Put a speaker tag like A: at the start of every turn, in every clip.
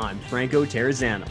A: I'm Franco Terrazzano.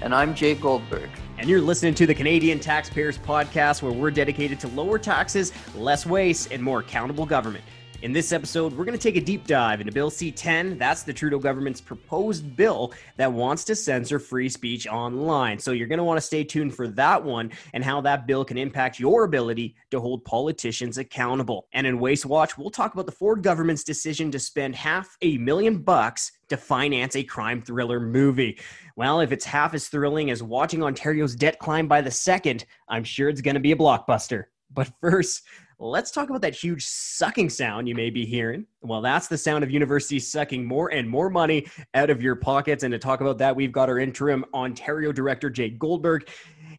B: And I'm Jay Goldberg.
A: And you're listening to the Canadian Taxpayers Podcast, where we're dedicated to lower taxes, less waste, and more accountable government. In this episode, we're going to take a deep dive into Bill C 10. That's the Trudeau government's proposed bill that wants to censor free speech online. So you're going to want to stay tuned for that one and how that bill can impact your ability to hold politicians accountable. And in Waste Watch, we'll talk about the Ford government's decision to spend half a million bucks to finance a crime thriller movie. Well, if it's half as thrilling as watching Ontario's debt climb by the second, I'm sure it's going to be a blockbuster. But first, let's talk about that huge sucking sound you may be hearing. Well, that's the sound of universities sucking more and more money out of your pockets. And to talk about that, we've got our interim Ontario director, Jay Goldberg.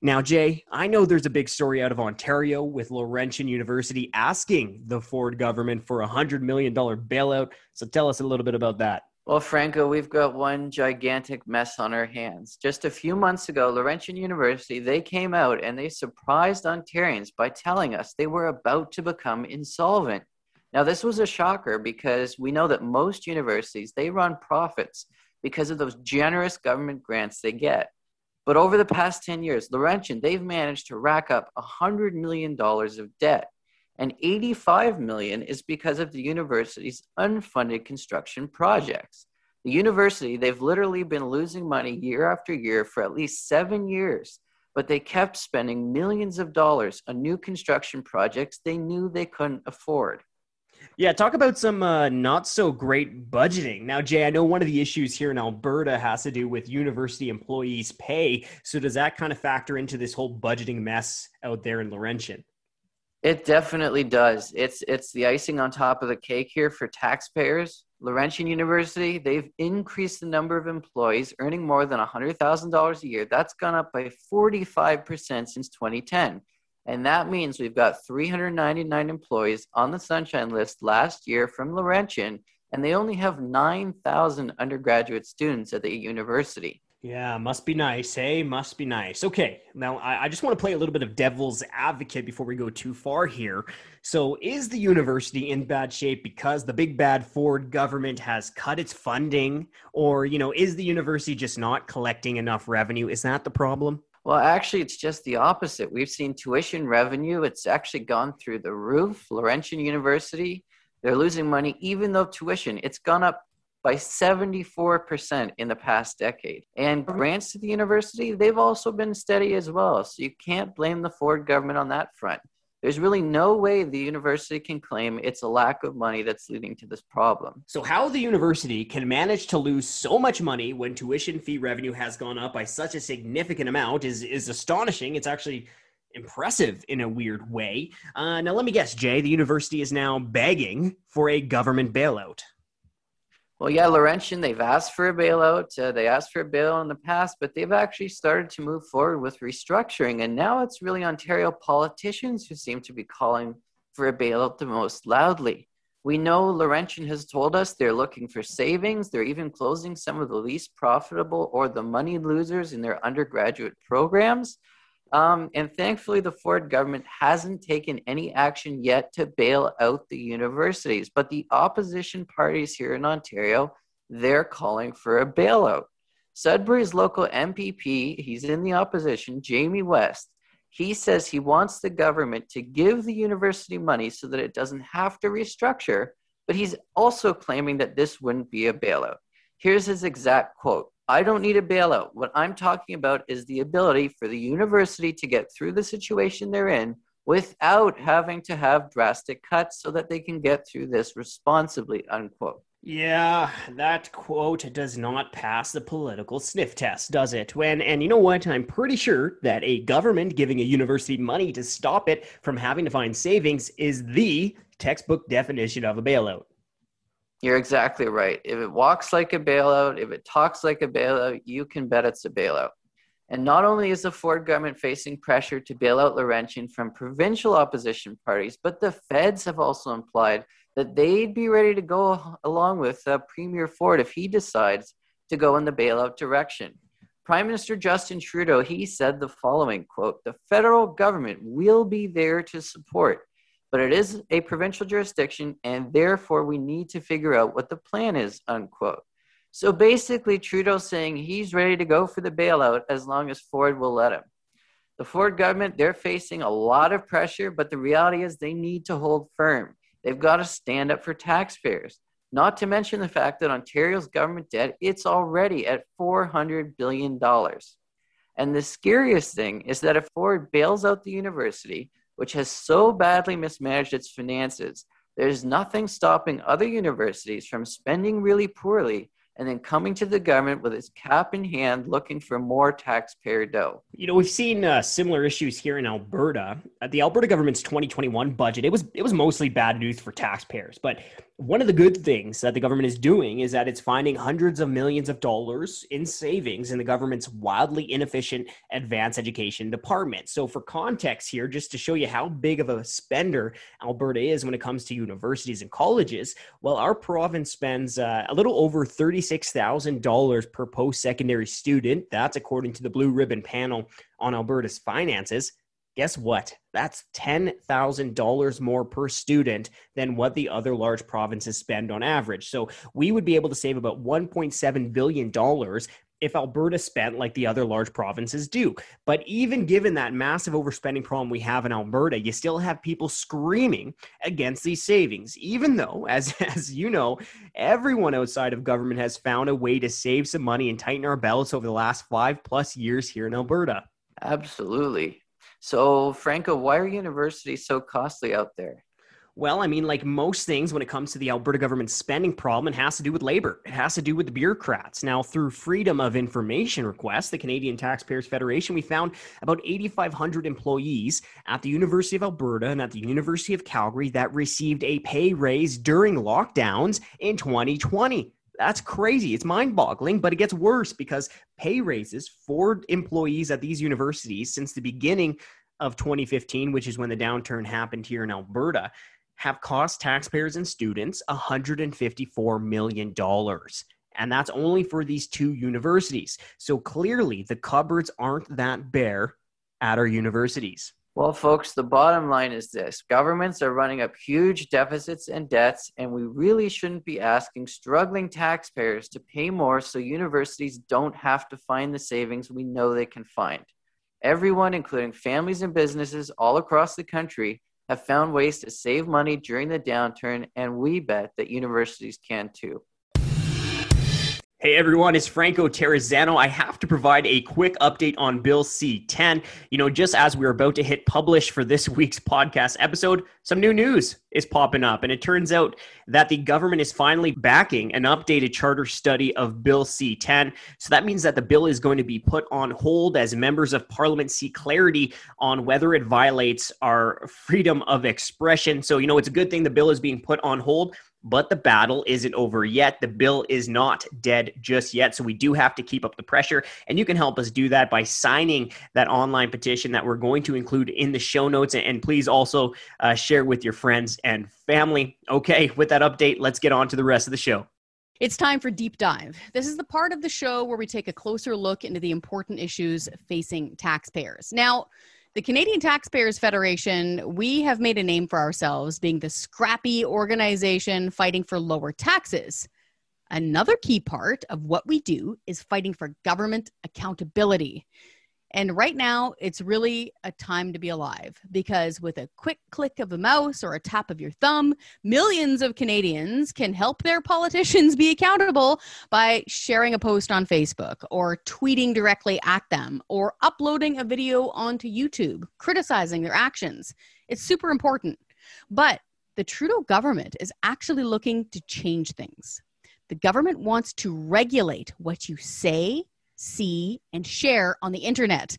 A: Now, Jay, I know there's a big story out of Ontario with Laurentian University asking the Ford government for a $100 million bailout. So tell us a little bit about that.
B: Well, Franco, we've got one gigantic mess on our hands. Just a few months ago, Laurentian University, they came out and they surprised Ontarians by telling us they were about to become insolvent. Now, this was a shocker because we know that most universities, they run profits because of those generous government grants they get. But over the past 10 years, Laurentian, they've managed to rack up $100 million of debt and 85 million is because of the university's unfunded construction projects. The university, they've literally been losing money year after year for at least 7 years, but they kept spending millions of dollars on new construction projects they knew they couldn't afford.
A: Yeah, talk about some uh, not so great budgeting. Now, Jay, I know one of the issues here in Alberta has to do with university employees' pay. So, does that kind of factor into this whole budgeting mess out there in Laurentian?
B: It definitely does. It's it's the icing on top of the cake here for taxpayers. Laurentian University, they've increased the number of employees earning more than $100,000 a year. That's gone up by 45% since 2010. And that means we've got 399 employees on the Sunshine List last year from Laurentian, and they only have 9,000 undergraduate students at the university.
A: Yeah, must be nice, hey? Must be nice. Okay, now I, I, just want to play a little bit of devil's advocate before we go too far here. So, is the university in bad shape because the big bad Ford government has cut its funding, or you know, is the university just not collecting enough revenue? Is that the problem?
B: Well, actually, it's just the opposite. We've seen tuition revenue; it's actually gone through the roof. Laurentian University, they're losing money, even though tuition it's gone up by 74% in the past decade. And grants to the university, they've also been steady as well. So you can't blame the Ford government on that front. There's really no way the university can claim it's a lack of money that's leading to this problem.
A: So, how the university can manage to lose so much money when tuition fee revenue has gone up by such a significant amount is, is astonishing. It's actually impressive in a weird way. Uh, now, let me guess, Jay, the university is now begging for a government bailout.
B: Well, yeah, Laurentian, they've asked for a bailout. Uh, they asked for a bail in the past, but they've actually started to move forward with restructuring. And now it's really Ontario politicians who seem to be calling for a bailout the most loudly. We know Laurentian has told us they're looking for savings. They're even closing some of the least profitable or the money losers in their undergraduate programs. Um, and thankfully, the Ford government hasn't taken any action yet to bail out the universities. But the opposition parties here in Ontario, they're calling for a bailout. Sudbury's local MPP, he's in the opposition, Jamie West, he says he wants the government to give the university money so that it doesn't have to restructure, but he's also claiming that this wouldn't be a bailout. Here's his exact quote I don't need a bailout. What I'm talking about is the ability for the university to get through the situation they're in without having to have drastic cuts so that they can get through this responsibly, unquote.
A: Yeah, that quote does not pass the political sniff test, does it? When and you know what? I'm pretty sure that a government giving a university money to stop it from having to find savings is the textbook definition of a bailout.
B: You're exactly right. If it walks like a bailout, if it talks like a bailout, you can bet it's a bailout. And not only is the Ford government facing pressure to bail out Laurentian from provincial opposition parties, but the feds have also implied that they'd be ready to go along with uh, Premier Ford if he decides to go in the bailout direction. Prime Minister Justin Trudeau, he said the following quote, the federal government will be there to support but it is a provincial jurisdiction, and therefore we need to figure out what the plan is, unquote. So basically, Trudeau's saying he's ready to go for the bailout as long as Ford will let him. The Ford government, they're facing a lot of pressure, but the reality is they need to hold firm. They've got to stand up for taxpayers. Not to mention the fact that Ontario's government debt, it's already at $400 billion. And the scariest thing is that if Ford bails out the university, which has so badly mismanaged its finances, there's nothing stopping other universities from spending really poorly and then coming to the government with its cap in hand looking for more taxpayer dough.
A: You know, we've seen uh, similar issues here in Alberta. Uh, the Alberta government's 2021 budget, it was it was mostly bad news for taxpayers, but one of the good things that the government is doing is that it's finding hundreds of millions of dollars in savings in the government's wildly inefficient advanced education department. So, for context here, just to show you how big of a spender Alberta is when it comes to universities and colleges, well, our province spends uh, a little over $36,000 per post secondary student. That's according to the Blue Ribbon panel on Alberta's finances guess what? That's $10,000 more per student than what the other large provinces spend on average. So we would be able to save about $1.7 billion if Alberta spent like the other large provinces do. But even given that massive overspending problem we have in Alberta, you still have people screaming against these savings, even though, as, as you know, everyone outside of government has found a way to save some money and tighten our belts over the last five plus years here in Alberta.
B: Absolutely. So, Franco, why are universities so costly out there?
A: Well, I mean, like most things when it comes to the Alberta government spending problem, it has to do with labor. It has to do with the bureaucrats. Now, through freedom of information requests, the Canadian Taxpayers Federation, we found about 8,500 employees at the University of Alberta and at the University of Calgary that received a pay raise during lockdowns in 2020. That's crazy. It's mind boggling, but it gets worse because pay raises for employees at these universities since the beginning of 2015, which is when the downturn happened here in Alberta, have cost taxpayers and students $154 million. And that's only for these two universities. So clearly, the cupboards aren't that bare at our universities.
B: Well, folks, the bottom line is this governments are running up huge deficits and debts, and we really shouldn't be asking struggling taxpayers to pay more so universities don't have to find the savings we know they can find. Everyone, including families and businesses all across the country, have found ways to save money during the downturn, and we bet that universities can too.
A: Hey everyone, it's Franco Terrazzano. I have to provide a quick update on Bill C 10. You know, just as we are about to hit publish for this week's podcast episode, some new news is popping up. And it turns out that the government is finally backing an updated charter study of Bill C 10. So that means that the bill is going to be put on hold as members of parliament seek clarity on whether it violates our freedom of expression. So, you know, it's a good thing the bill is being put on hold but the battle isn't over yet. The bill is not dead just yet. So we do have to keep up the pressure. And you can help us do that by signing that online petition that we're going to include in the show notes. And please also uh, share with your friends and family. Okay, with that update, let's get on to the rest of the show.
C: It's time for Deep Dive. This is the part of the show where we take a closer look into the important issues facing taxpayers. Now, the Canadian Taxpayers Federation, we have made a name for ourselves being the scrappy organization fighting for lower taxes. Another key part of what we do is fighting for government accountability. And right now, it's really a time to be alive because with a quick click of a mouse or a tap of your thumb, millions of Canadians can help their politicians be accountable by sharing a post on Facebook or tweeting directly at them or uploading a video onto YouTube criticizing their actions. It's super important. But the Trudeau government is actually looking to change things. The government wants to regulate what you say see, and share on the internet.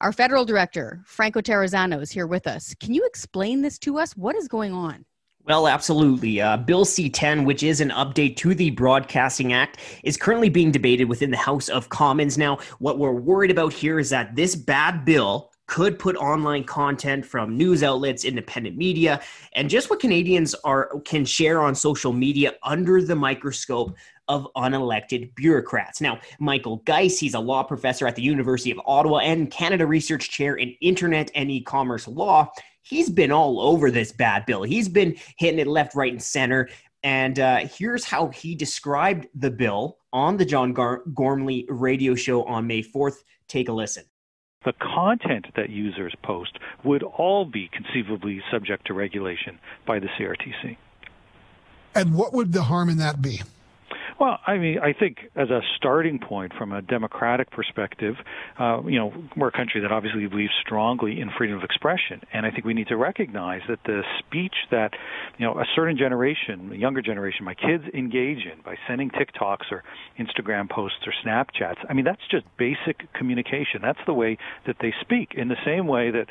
C: Our federal director, Franco Terrazzano, is here with us. Can you explain this to us? What is going on?
A: Well, absolutely. Uh, Bill C 10, which is an update to the Broadcasting Act, is currently being debated within the House of Commons. Now, what we're worried about here is that this bad bill could put online content from news outlets, independent media, and just what Canadians are can share on social media under the microscope of unelected bureaucrats. Now, Michael Geist, he's a law professor at the University of Ottawa and Canada Research Chair in Internet and E-commerce law. He's been all over this bad bill. He's been hitting it left, right, and center And uh, here's how he described the bill on the John Gar- Gormley radio show on May 4th. Take a listen.
D: The content that users post would all be conceivably subject to regulation by the CRTC.
E: And what would the harm in that be?
D: Well, I mean, I think as a starting point from a democratic perspective, uh, you know, we're a country that obviously believes strongly in freedom of expression, and I think we need to recognize that the speech that, you know, a certain generation, a younger generation, my kids engage in by sending TikToks or Instagram posts or Snapchats, I mean, that's just basic communication. That's the way that they speak. In the same way that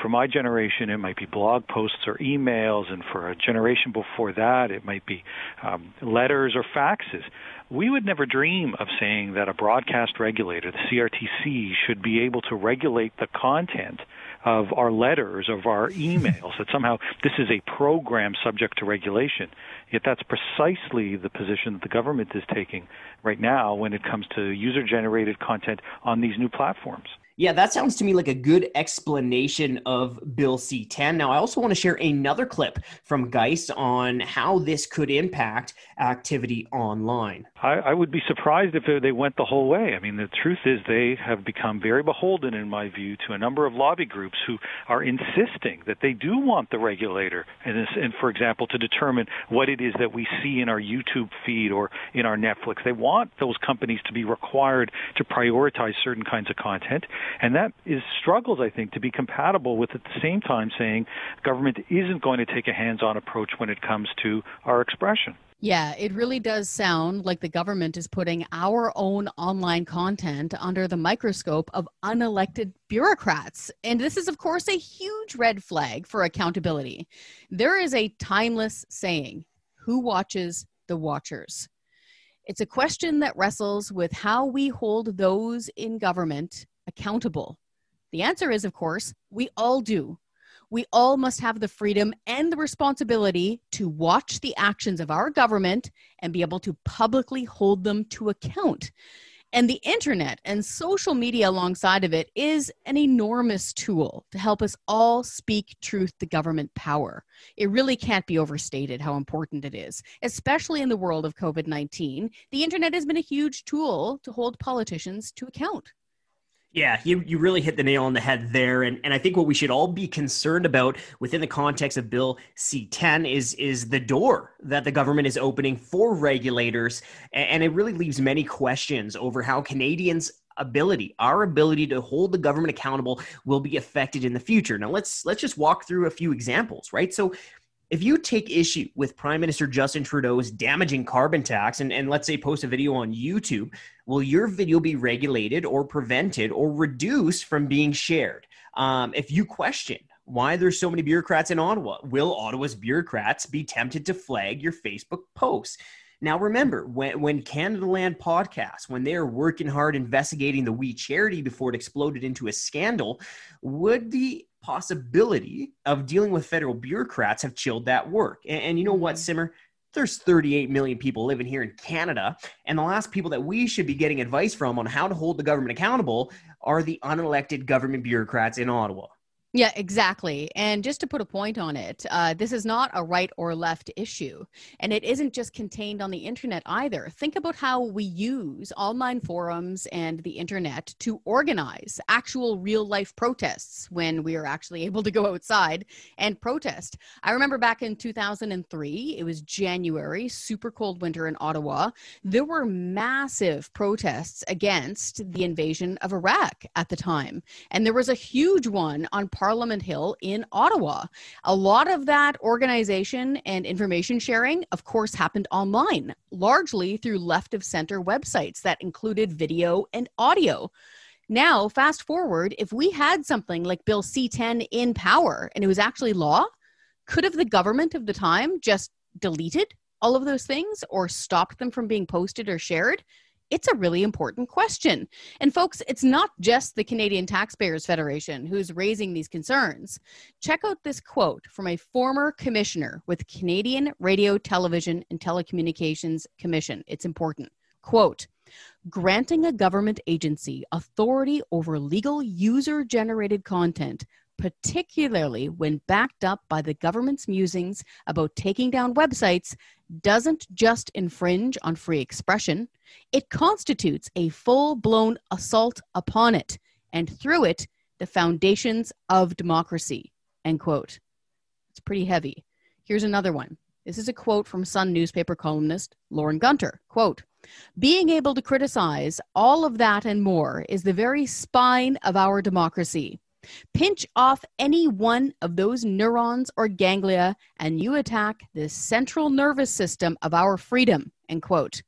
D: for my generation, it might be blog posts or emails, and for a generation before that, it might be um, letters or faxes we would never dream of saying that a broadcast regulator, the CRTC, should be able to regulate the content of our letters, of our emails, that somehow this is a program subject to regulation. Yet that's precisely the position that the government is taking right now when it comes to user generated content on these new platforms.
A: Yeah, that sounds to me like a good explanation of Bill C 10. Now, I also want to share another clip from Geist on how this could impact activity online.
D: I, I, would be surprised if they went the whole way. I mean, the truth is they have become very beholden, in my view, to a number of lobby groups who are insisting that they do want the regulator, and, and for example, to determine what it is that we see in our YouTube feed or in our Netflix. They want those companies to be required to prioritize certain kinds of content, and that is struggles, I think, to be compatible with at the same time saying government isn't going to take a hands-on approach when it comes to our expression.
C: Yeah, it really does sound like the government is putting our own online content under the microscope of unelected bureaucrats. And this is, of course, a huge red flag for accountability. There is a timeless saying who watches the watchers? It's a question that wrestles with how we hold those in government accountable. The answer is, of course, we all do we all must have the freedom and the responsibility to watch the actions of our government and be able to publicly hold them to account. And the internet and social media alongside of it is an enormous tool to help us all speak truth to government power. It really can't be overstated how important it is, especially in the world of COVID 19. The internet has been a huge tool to hold politicians to account.
A: Yeah, you, you really hit the nail on the head there. And, and I think what we should all be concerned about within the context of Bill C 10 is, is the door that the government is opening for regulators. And it really leaves many questions over how Canadians ability our ability to hold the government accountable will be affected in the future now let's let's just walk through a few examples right so if you take issue with Prime Minister Justin Trudeau's damaging carbon tax and, and let's say post a video on YouTube, will your video be regulated or prevented or reduced from being shared? Um, if you question why there's so many bureaucrats in Ottawa, will Ottawa's bureaucrats be tempted to flag your Facebook posts? Now, remember, when, when Canadaland podcast, when they're working hard investigating the We Charity before it exploded into a scandal, would the possibility of dealing with federal bureaucrats have chilled that work. And, and, you know what, mm-hmm. Simmer? There's 38 million people living here in Canada, and the last people that we should be getting advice from on how to hold the government accountable are the unelected government bureaucrats in Ottawa.
C: Yeah, exactly. And just to put a point on it, uh, this is not a right or left issue. And it isn't just contained on the internet either. Think about how we use online forums and the internet to organize actual real life protests when we are actually able to go outside and protest. I remember back in 2003, it was January, super cold winter in Ottawa. There were massive protests against the invasion of Iraq at the time. And there was a huge one on Parliament Hill in Ottawa. A lot of that organization and information sharing, of course, happened online, largely through left of center websites that included video and audio. Now, fast forward, if we had something like Bill C 10 in power and it was actually law, could have the government of the time just deleted all of those things or stopped them from being posted or shared? It's a really important question. And folks, it's not just the Canadian Taxpayers Federation who's raising these concerns. Check out this quote from a former commissioner with Canadian Radio, Television, and Telecommunications Commission. It's important. Quote, granting a government agency authority over legal user generated content particularly when backed up by the government's musings about taking down websites, doesn't just infringe on free expression, it constitutes a full blown assault upon it, and through it, the foundations of democracy. End quote. It's pretty heavy. Here's another one. This is a quote from Sun newspaper columnist Lorne Gunter. Quote, being able to criticize all of that and more is the very spine of our democracy. Pinch off any one of those neurons or ganglia, and you attack the central nervous system of our freedom. End quote.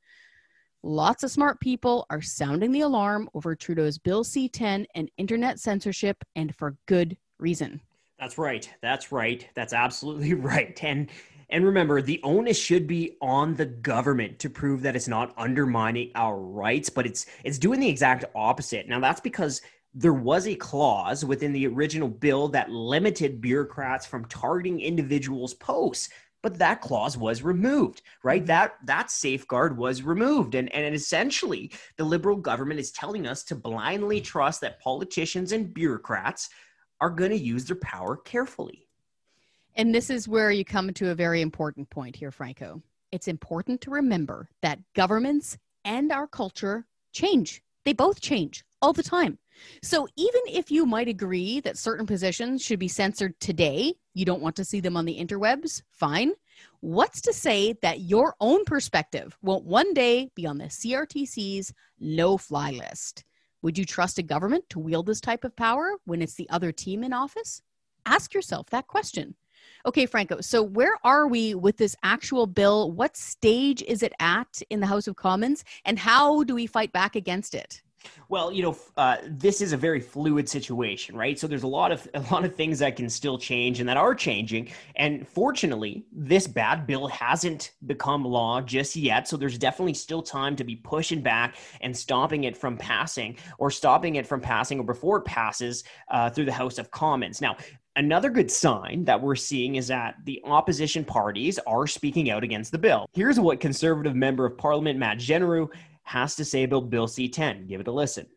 C: Lots of smart people are sounding the alarm over Trudeau's Bill C 10 and internet censorship, and for good reason.
A: That's right. That's right. That's absolutely right. And and remember, the onus should be on the government to prove that it's not undermining our rights, but it's it's doing the exact opposite. Now that's because there was a clause within the original bill that limited bureaucrats from targeting individuals' posts but that clause was removed right? Mm-hmm. that that safeguard was removed. And and essentially the liberal government is telling us to blindly trust that politicians and bureaucrats are going to use their power carefully.
C: And this is where you come to a very important point here franco. It's important to remember that governments and our culture change. They both change all the time so even if you might agree that certain positions should be censored today, you don't want to see them on the interwebs, fine. What's to say that your own perspective won't one day be on the CRTC's no fly list? Would you trust a government to wield this type of power when it's the other team in office? Ask yourself that question. Okay, Franco, so where are we with this actual bill? What stage is it at in the House of Commons? And how do we fight back against it?
A: Well, you know, uh, this is a very fluid situation, right? So there's a lot of a lot of things that can still change and that are changing. And fortunately, this bad bill hasn't become law just yet. So there's definitely still time to be pushing back and stopping it from passing, or stopping it from passing, or before it passes uh, through the House of Commons. Now, Another good sign that we're seeing is that the opposition parties are speaking out against the bill. Here's what Conservative Member of Parliament Matt Jeneroux has to say about Bill C 10. Give it a listen.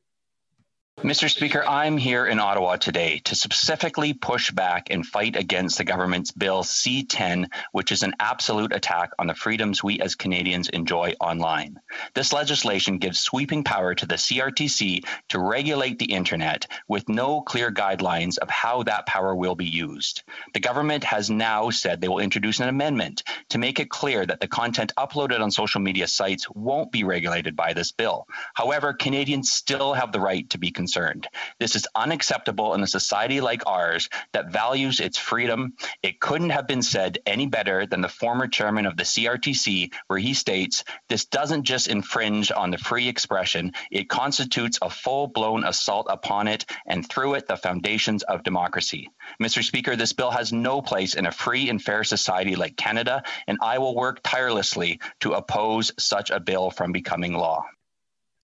F: Mr. Speaker, I'm here in Ottawa today to specifically push back and fight against the government's Bill C 10, which is an absolute attack on the freedoms we as Canadians enjoy online. This legislation gives sweeping power to the CRTC to regulate the internet with no clear guidelines of how that power will be used. The government has now said they will introduce an amendment to make it clear that the content uploaded on social media sites won't be regulated by this bill. However, Canadians still have the right to be concerned concerned. This is unacceptable in a society like ours that values its freedom. It couldn't have been said any better than the former chairman of the CRTC, where he states this doesn't just infringe on the free expression, it constitutes a full blown assault upon it and through it the foundations of democracy. Mr. Speaker, this bill has no place in a free and fair society like Canada, and I will work tirelessly to oppose such a bill from becoming law.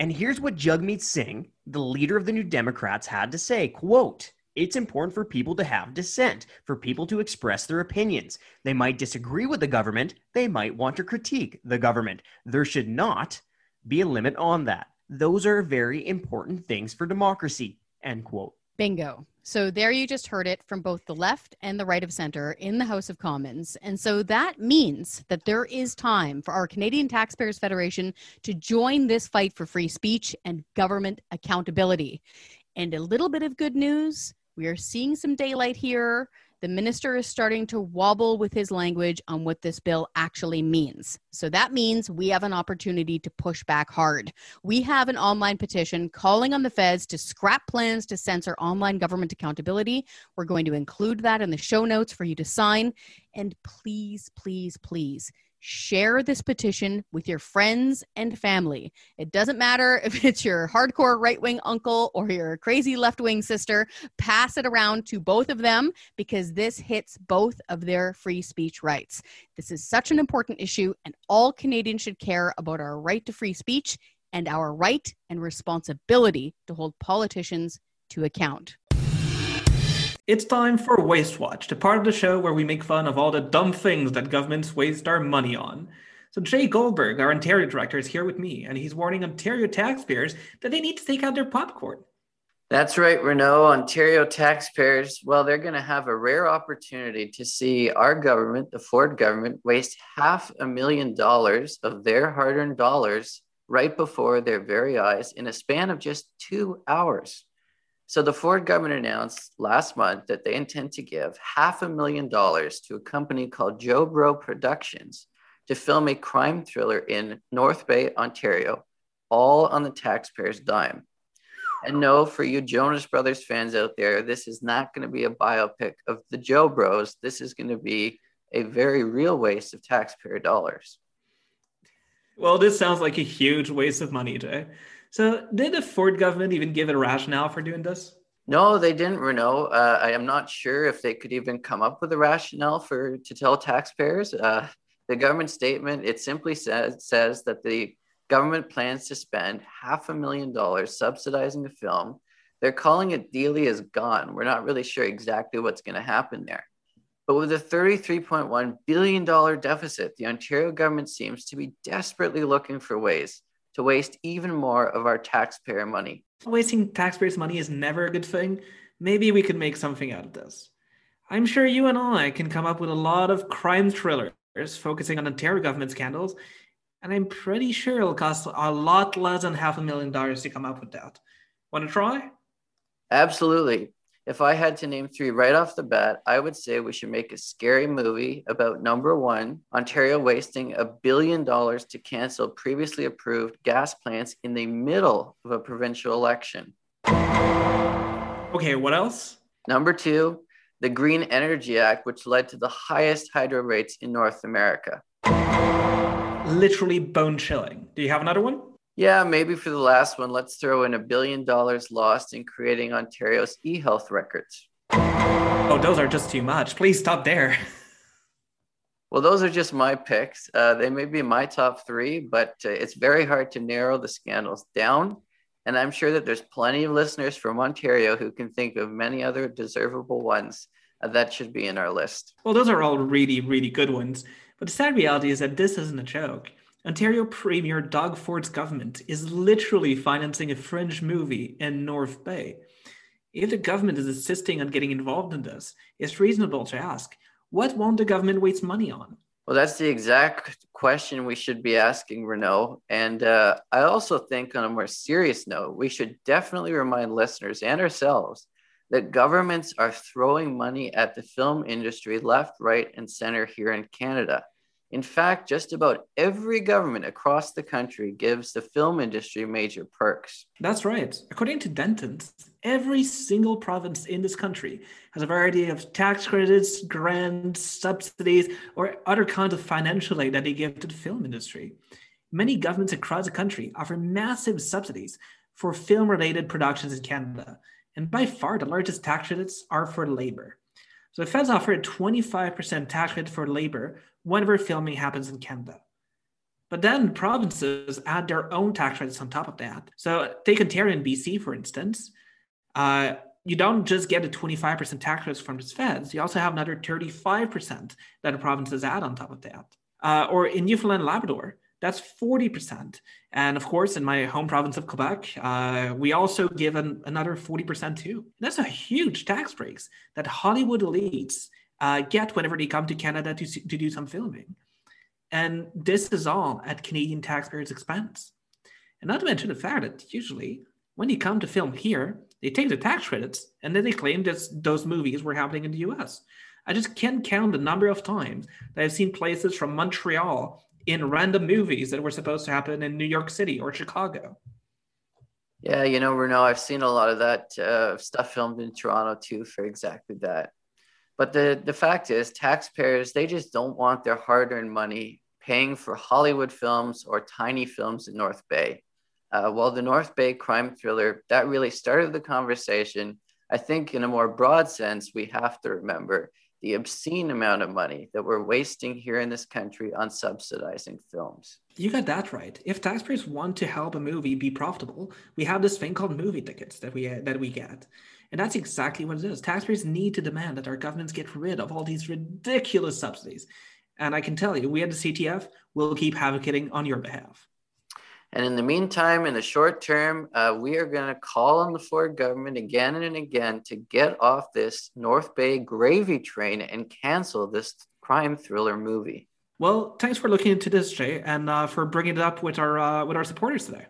A: And here's what Jagmeet Singh, the leader of the New Democrats, had to say, quote, it's important for people to have dissent, for people to express their opinions. They might disagree with the government, they might want to critique the government. There should not be a limit on that. Those are very important things for democracy. End quote.
C: Bingo. So there you just heard it from both the left and the right of center in the House of Commons. And so that means that there is time for our Canadian Taxpayers Federation to join this fight for free speech and government accountability. And a little bit of good news we are seeing some daylight here the minister is starting to wobble with his language on what this bill actually means. So that means we have an opportunity to push back hard. We have an online petition calling on the feds to scrap plans to censor online government accountability. We're going to include that in the show notes for you to sign. And please, please, please share this petition with your friends and family. It doesn't matter if it's your hardcore right wing uncle or your crazy left wing sister, pass it around to both of them because this hits both of their free speech rights. This is such an important issue, and all Canadians should care about our right to free speech and our right and responsibility to hold politicians to account.
G: It's time for Waste Watch, the part of the show where we make fun of all the dumb things that governments waste our money on. So Jay Goldberg, our Ontario director, is here with me, and he's warning Ontario taxpayers that they need to take out their popcorn.
B: That's right, Renaud. Ontario taxpayers, well, they're going to have a rare opportunity to see our government, the Ford government, waste half a million dollars of their hard earned dollars right before their very eyes in a span of just two hours. So the Ford government announced last month that they intend to give half a million dollars to a company called Joe Bro Productions to film a crime thriller in North Bay, Ontario, all on the taxpayer's dime. And no, for you Jonas Brothers fans out there, this is not going to be a biopic of the Joe Bros. This is going to be a very real waste of taxpayer dollars.
G: Well, this sounds like a huge waste of money, Jay. So, did the Ford government even give a rationale for doing this?
B: No, they didn't, Renaud. Uh, I am not sure if they could even come up with a rationale for to tell taxpayers. Uh, the government statement it simply says says that the government plans to spend half a million dollars subsidizing the film. They're calling it Dealey is gone. We're not really sure exactly what's going to happen there. But with a $33.1 billion deficit, the Ontario government seems to be desperately looking for ways to waste even more of our taxpayer money.
G: Wasting taxpayers' money is never a good thing. Maybe we could make something out of this. I'm sure you and I can come up with a lot of crime thrillers focusing on Ontario government scandals and I'm pretty sure it'll cost a lot less than half a million dollars to come up with that. Want to try?
B: Absolutely. If I had to name three right off the bat, I would say we should make a scary movie about number one, Ontario wasting a billion dollars to cancel previously approved gas plants in the middle of a provincial election.
G: Okay, what else?
B: Number two, the Green Energy Act, which led to the highest hydro rates in North America
G: literally bone chilling. Do you have another one?
B: Yeah, maybe for the last one, let's throw in a billion dollars lost in creating Ontario's e health records.
G: Oh, those are just too much. Please stop there.
B: Well, those are just my picks. Uh, they may be my top three, but uh, it's very hard to narrow the scandals down. And I'm sure that there's plenty of listeners from Ontario who can think of many other deservable ones uh, that should be in our list.
G: Well, those are all really, really good ones. But the sad reality is that this isn't a joke. Ontario Premier Doug Ford's government is literally financing a fringe movie in North Bay. If the government is insisting on getting involved in this, it's reasonable to ask what won't the government waste money on?
B: Well, that's the exact question we should be asking Renaud. And uh, I also think, on a more serious note, we should definitely remind listeners and ourselves that governments are throwing money at the film industry left, right, and center here in Canada. In fact, just about every government across the country gives the film industry major perks.
G: That's right. According to Dentons, every single province in this country has a variety of tax credits, grants, subsidies, or other kinds of financial aid that they give to the film industry. Many governments across the country offer massive subsidies for film related productions in Canada, and by far, the largest tax credits are for labor. So the feds offer a 25% tax credit for labor whenever filming happens in Canada. But then provinces add their own tax credits on top of that. So take Ontario and BC, for instance. Uh, you don't just get a 25% tax credit from the feds, you also have another 35% that the provinces add on top of that. Uh, or in Newfoundland and Labrador, that's 40%. And of course, in my home province of Quebec, uh, we also give an, another 40% too. That's a huge tax breaks that Hollywood elites uh, get whenever they come to Canada to, to do some filming. And this is all at Canadian taxpayers' expense. And not to mention the fact that usually when you come to film here, they take the tax credits and then they claim that those movies were happening in the US. I just can't count the number of times that I've seen places from Montreal in random movies that were supposed to happen in New York City or Chicago.
B: Yeah, you know, Renaud, I've seen a lot of that uh, stuff filmed in Toronto too for exactly that. But the, the fact is, taxpayers, they just don't want their hard earned money paying for Hollywood films or tiny films in North Bay. Uh, well, the North Bay crime thriller, that really started the conversation. I think, in a more broad sense, we have to remember the obscene amount of money that we're wasting here in this country on subsidizing films.
G: You got that right. If taxpayers want to help a movie be profitable, we have this thing called movie tickets that we that we get. And that's exactly what it is. Taxpayers need to demand that our governments get rid of all these ridiculous subsidies. And I can tell you, we at the CTF will keep advocating on your behalf.
B: And in the meantime, in the short term, uh, we are going to call on the Ford government again and again to get off this North Bay gravy train and cancel this crime thriller movie.
G: Well, thanks for looking into this, Jay, and uh, for bringing it up with our uh, with our supporters today.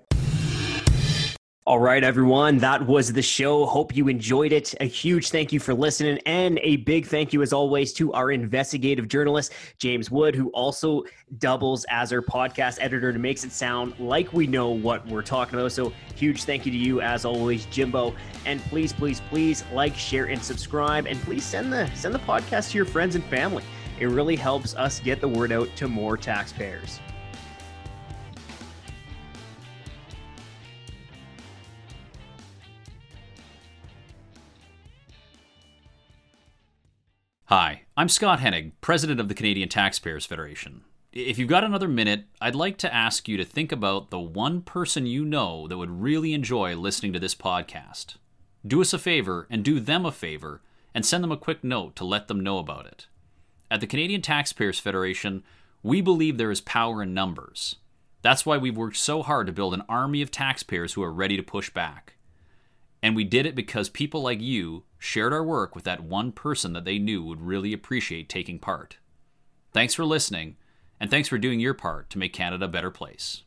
A: All right, everyone. That was the show. Hope you enjoyed it. A huge thank you for listening, and a big thank you, as always, to our investigative journalist, James Wood, who also doubles as our podcast editor and makes it sound like we know what we're talking about. So, huge thank you to you, as always, Jimbo. And please, please, please like, share, and subscribe. And please send the send the podcast to your friends and family. It really helps us get the word out to more taxpayers.
H: I'm Scott Hennig, President of the Canadian Taxpayers Federation. If you've got another minute, I'd like to ask you to think about the one person you know that would really enjoy listening to this podcast. Do us a favor and do them a favor and send them a quick note to let them know about it. At the Canadian Taxpayers Federation, we believe there is power in numbers. That's why we've worked so hard to build an army of taxpayers who are ready to push back. And we did it because people like you shared our work with that one person that they knew would really appreciate taking part. Thanks for listening, and thanks for doing your part to make Canada a better place.